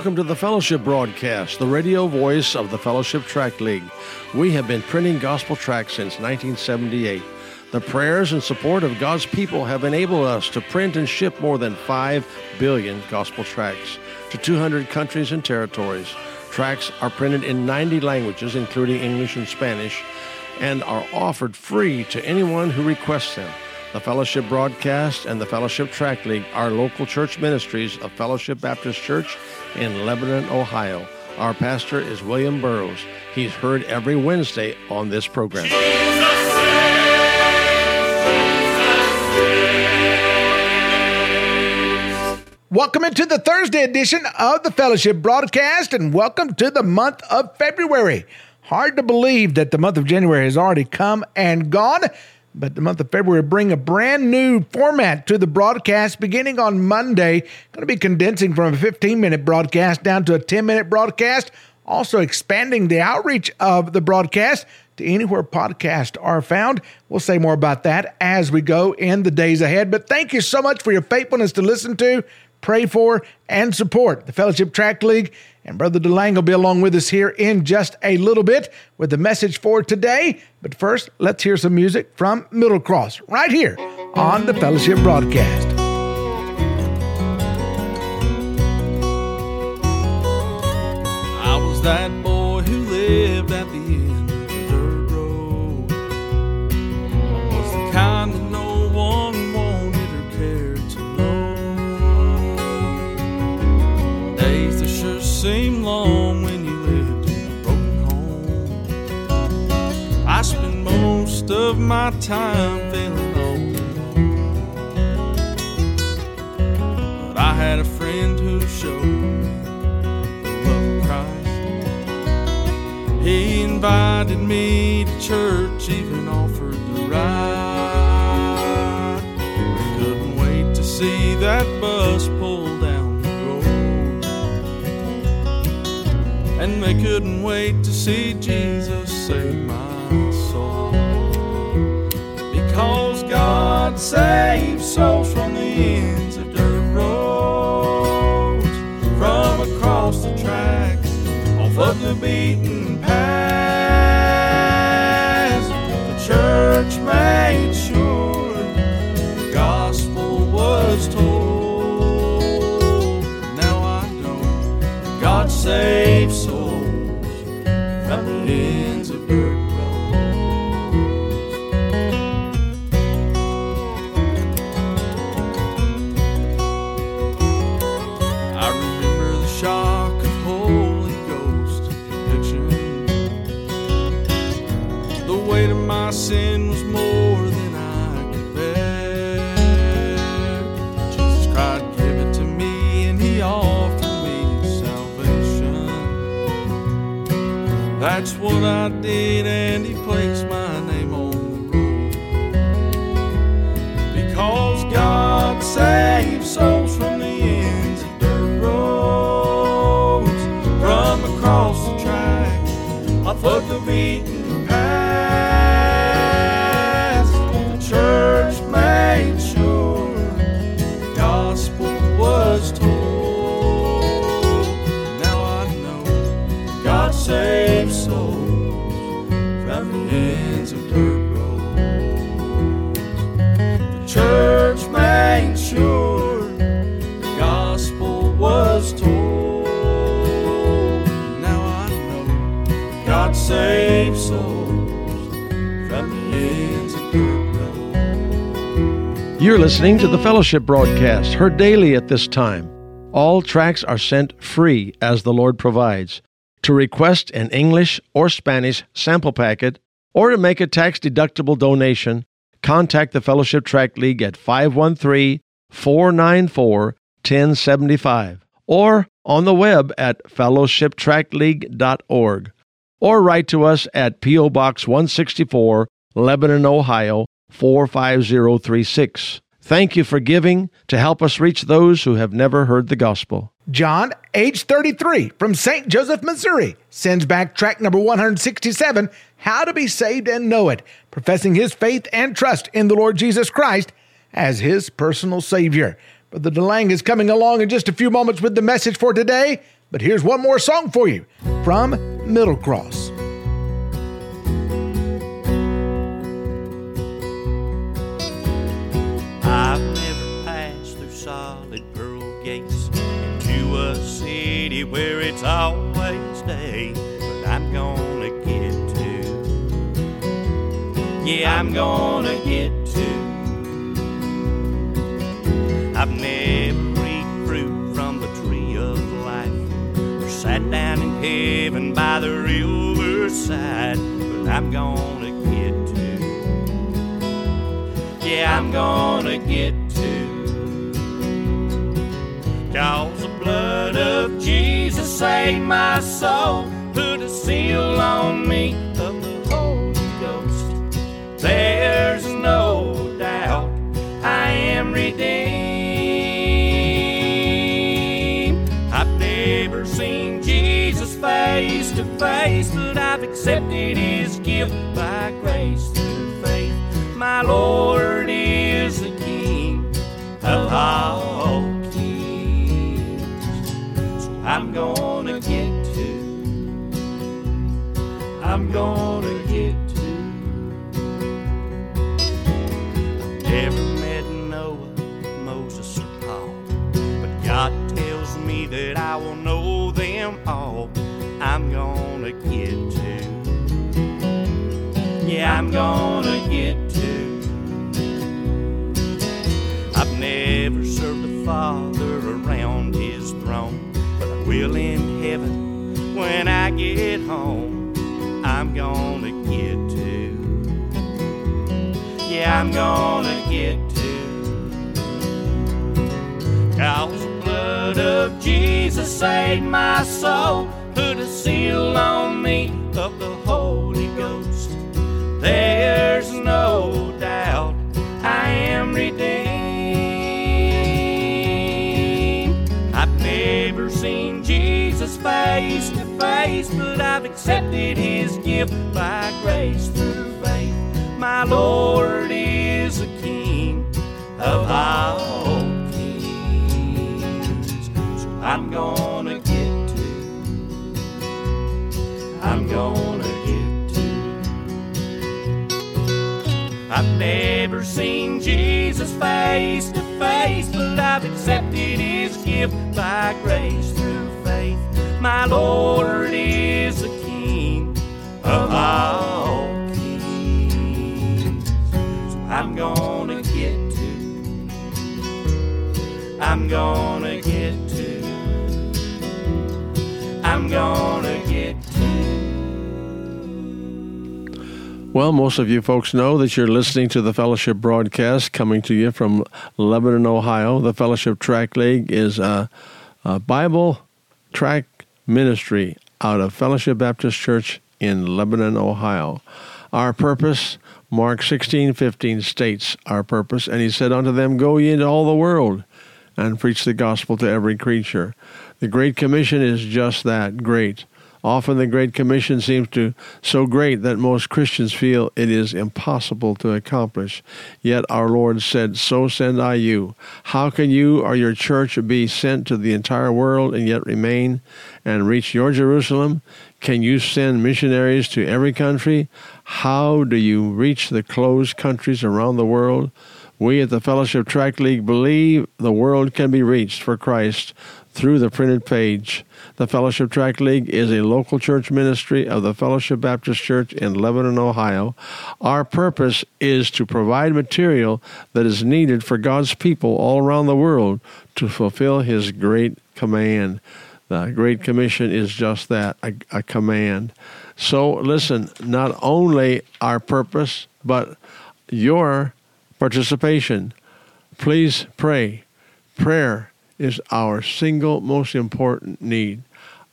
welcome to the Fellowship Broadcast, the radio voice of the Fellowship Tract League. We have been printing gospel tracts since 1978. The prayers and support of God's people have enabled us to print and ship more than 5 billion gospel tracts to 200 countries and territories. Tracts are printed in 90 languages, including English and Spanish, and are offered free to anyone who requests them. The Fellowship Broadcast and the Fellowship Tract League are local church ministries of Fellowship Baptist Church in Lebanon, Ohio. Our pastor is William Burroughs. He's heard every Wednesday on this program. Welcome into the Thursday edition of the Fellowship Broadcast and welcome to the month of February. Hard to believe that the month of January has already come and gone, but the month of February bring a brand new format to the broadcast beginning on Monday. Going to be condensing from a 15-minute broadcast down to a 10-minute broadcast, also expanding the outreach of the broadcast to anywhere podcasts are found. We'll say more about that as we go in the days ahead. But thank you so much for your faithfulness to listen to pray for, and support the Fellowship Tract League. And Brother DeLang will be along with us here in just a little bit with the message for today. But first, let's hear some music from Middle Cross right here on the Fellowship Broadcast. I was that boy who lived seem long when you lived in a broken home. I spend most of my time feeling alone. But I had a friend who showed me the love of Christ. He invited me to church, even offered the ride. Couldn't wait to see that bus couldn't wait to see Jesus save my soul. Because God saves souls from the ends of dirt roads, from across the tracks, off of the beaten paths. The church made sure the gospel was told. From That's what I did, and He placed my name on the roll. Because God saves souls You're listening to the Fellowship Broadcast, heard daily at this time. All tracts are sent free as the Lord provides. To request an English or Spanish sample packet or to make a tax deductible donation, contact the Fellowship Tract League at 513 494 1075 or on the web at fellowshiptractleague.org or write to us at P.O. Box 164, Lebanon, Ohio 45036. Thank you for giving to help us reach those who have never heard the gospel. John, age 33, from St. Joseph, Missouri, sends back tract number 167, How to Be Saved and Know It, professing his faith and trust in the Lord Jesus Christ as his personal Savior. But Brother DeLang is coming along in just a few moments with the message for today. But here's one more song for you from Middle Cross. It's always day, but I'm gonna get to. Yeah, I'm gonna get to. I've never eaten fruit from the tree of life or sat down in heaven by the riverside, but I'm gonna get to. Yeah, I'm gonna get to. Cause the blood of Jesus saved my soul, put a seal on me of the Holy Ghost. There's no doubt I am redeemed. I've never seen Jesus face to face, but I've accepted his gift by grace through faith. My Lord I'm gonna get to. Never met Noah, Moses, or Paul, but God tells me that I will know them all. I'm gonna get to. Yeah, I'm gonna get to. I've never served the Father around his throne, but I will in heaven when I get home. Gonna get to. Yeah, I'm gonna get to. Cause the blood of Jesus saved my soul, put a seal on me of the Holy Ghost. There's no doubt I am redeemed. I've never seen Jesus to face, but I've accepted his gift by grace through faith. My Lord is the King of all kings. So I'm gonna get to, I'm gonna get to. I've never seen Jesus face to face, but I've accepted his gift by grace. My Lord is the King of all kings. So I'm gonna get to, I'm gonna get to, I'm gonna get to. Well, most of you folks know that you're listening to the Fellowship broadcast coming to you from Lebanon, Ohio. The Fellowship Tract League is a, a Bible tract ministry out of Fellowship Baptist Church in Lebanon, Ohio. Our purpose, Mark 16, 15 states our purpose, and he said unto them, Go ye into all the world and preach the gospel to every creature. The Great Commission is just that, great. Often the Great Commission seems to so great that most Christians feel it is impossible to accomplish. Yet our Lord said, So send I you. How can you or your church be sent to the entire world and yet remain and reach your Jerusalem? Can you send missionaries to every country? How do you reach the closed countries around the world? We at the Fellowship Tract League believe the world can be reached for Christ through the printed page. The Fellowship Tract League is a local church ministry of the Fellowship Baptist Church in Lebanon, Ohio. Our purpose is to provide material that is needed for God's people all around the world to fulfill His great command. The Great Commission is just that a, a command. So, listen, not only our purpose, but your participation. Please pray. Prayer is our single most important need.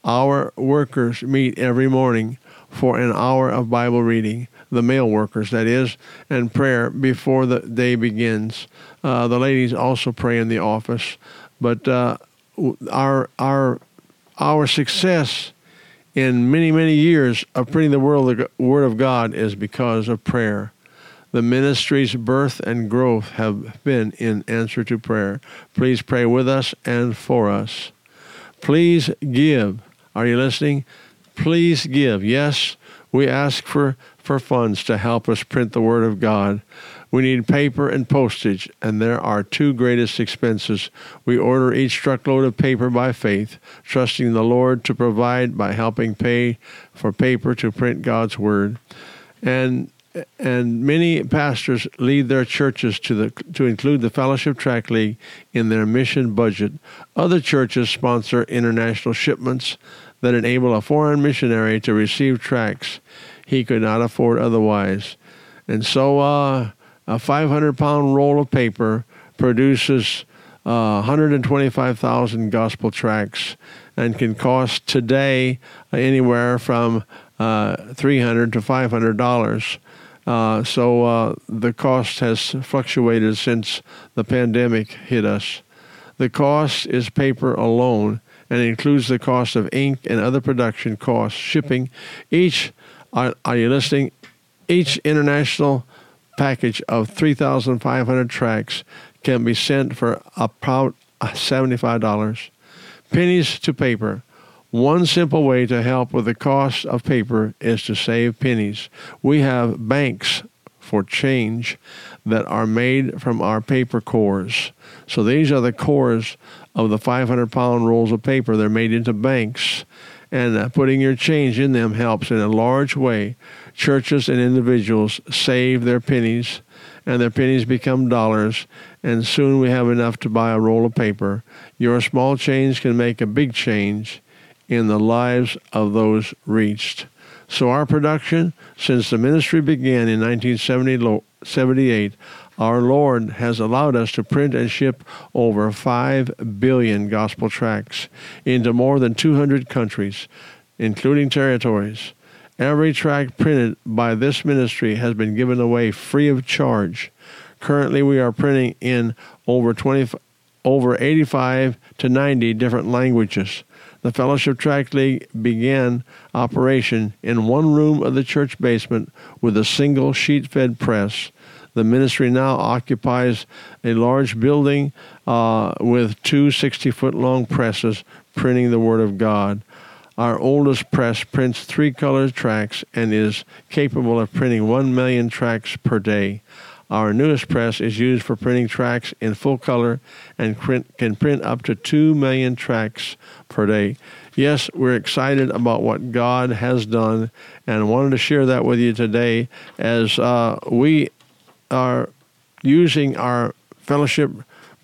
Our workers meet every morning for an hour of Bible reading, the male workers, that is, and prayer before the day begins. Uh, the ladies also pray in the office, but uh, our our our success in many many years of printing the word word of God is because of prayer. The ministry's birth and growth have been in answer to prayer. Please pray with us and for us. Please give. Are you listening? Please give. Yes, we ask for, for funds to help us print the Word of God. We need paper and postage, and there are two greatest expenses. We order each truckload of paper by faith, trusting the Lord to provide by helping pay for paper to print God's Word. And and many pastors lead their churches to the to include the Fellowship Tract League in their mission budget. Other churches sponsor international shipments that enable a foreign missionary to receive tracts he could not afford otherwise. And so uh, a 500 pound roll of paper produces uh, 125,000 gospel tracts and can cost today anywhere from uh, 300 to 500 dollars. Uh, so uh, the cost has fluctuated since the pandemic hit us. The cost is paper alone and includes the cost of ink and other production costs, shipping. Each, are, are you listening? Each international package of 3,500 tracts can be sent for about $75. Pennies to paper. One simple way to help with the cost of paper is to save pennies. We have banks for change that are made from our paper cores. So these are the cores of the 500 pound rolls of paper. They're made into banks, and uh, putting your change in them helps in a large way churches and individuals save their pennies, and their pennies become dollars, and soon we have enough to buy a roll of paper. Your small change can make a big change in the lives of those reached. So, our production, since the ministry began in 1978, our Lord has allowed us to print and ship over 5 billion gospel tracts into more than 200 countries, including territories. Every tract printed by this ministry has been given away free of charge. Currently, we are printing in over 20, over 85 to 90 different languages. The Fellowship Tract League began operation in one room of the church basement with a single sheet fed press. The ministry now occupies a large building uh, with two 60 foot long presses printing the Word of God. Our oldest press prints three color tracts and is capable of printing 1 million tracts per day. Our newest press is used for printing tracts in full color and print, can print up to 2 million tracts per day. Yes, we're excited about what God has done and wanted to share that with you today as uh, we are using our fellowship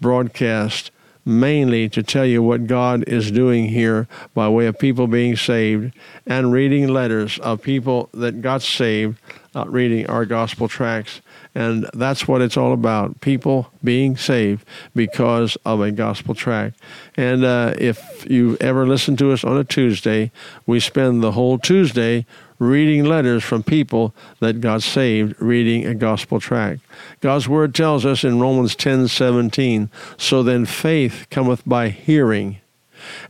broadcast mainly to tell you what God is doing here by way of people being saved and reading letters of people that got saved, uh, reading our gospel tracts. And that's what it's all about people being saved because of a gospel tract. And uh, if you ever listen to us on a Tuesday, we spend the whole Tuesday reading letters from people that got saved, reading a gospel tract. God's word tells us in Romans 10 17, so then faith cometh by hearing,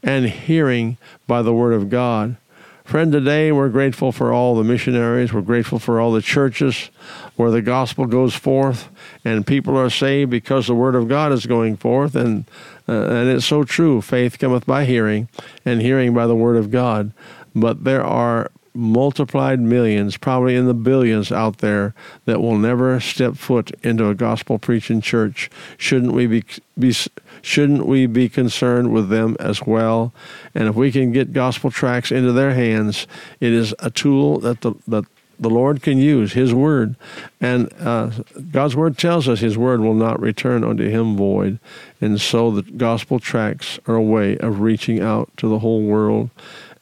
and hearing by the word of God. Friend, today we're grateful for all the missionaries. We're grateful for all the churches where the gospel goes forth and people are saved because the word of God is going forth. And, uh, and it's so true. Faith cometh by hearing, and hearing by the word of God. But there are multiplied millions, probably in the billions out there that will never step foot into a gospel preaching church. Shouldn't we be, be shouldn't we be concerned with them as well? And if we can get gospel tracts into their hands, it is a tool that the that the Lord can use His word, and uh, God's word tells us His word will not return unto Him void, and so the gospel tracts are a way of reaching out to the whole world,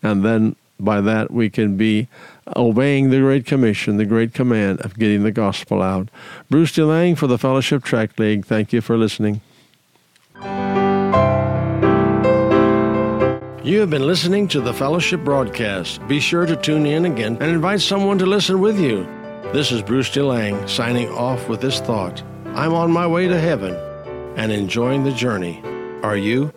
and then by that we can be obeying the Great Commission, the Great Command of getting the gospel out. Bruce DeLang for the Fellowship Tract League. Thank you for listening. You have been listening to the Fellowship broadcast. Be sure to tune in again and invite someone to listen with you. This is Bruce DeLang signing off with this thought I'm on my way to heaven and enjoying the journey. Are you?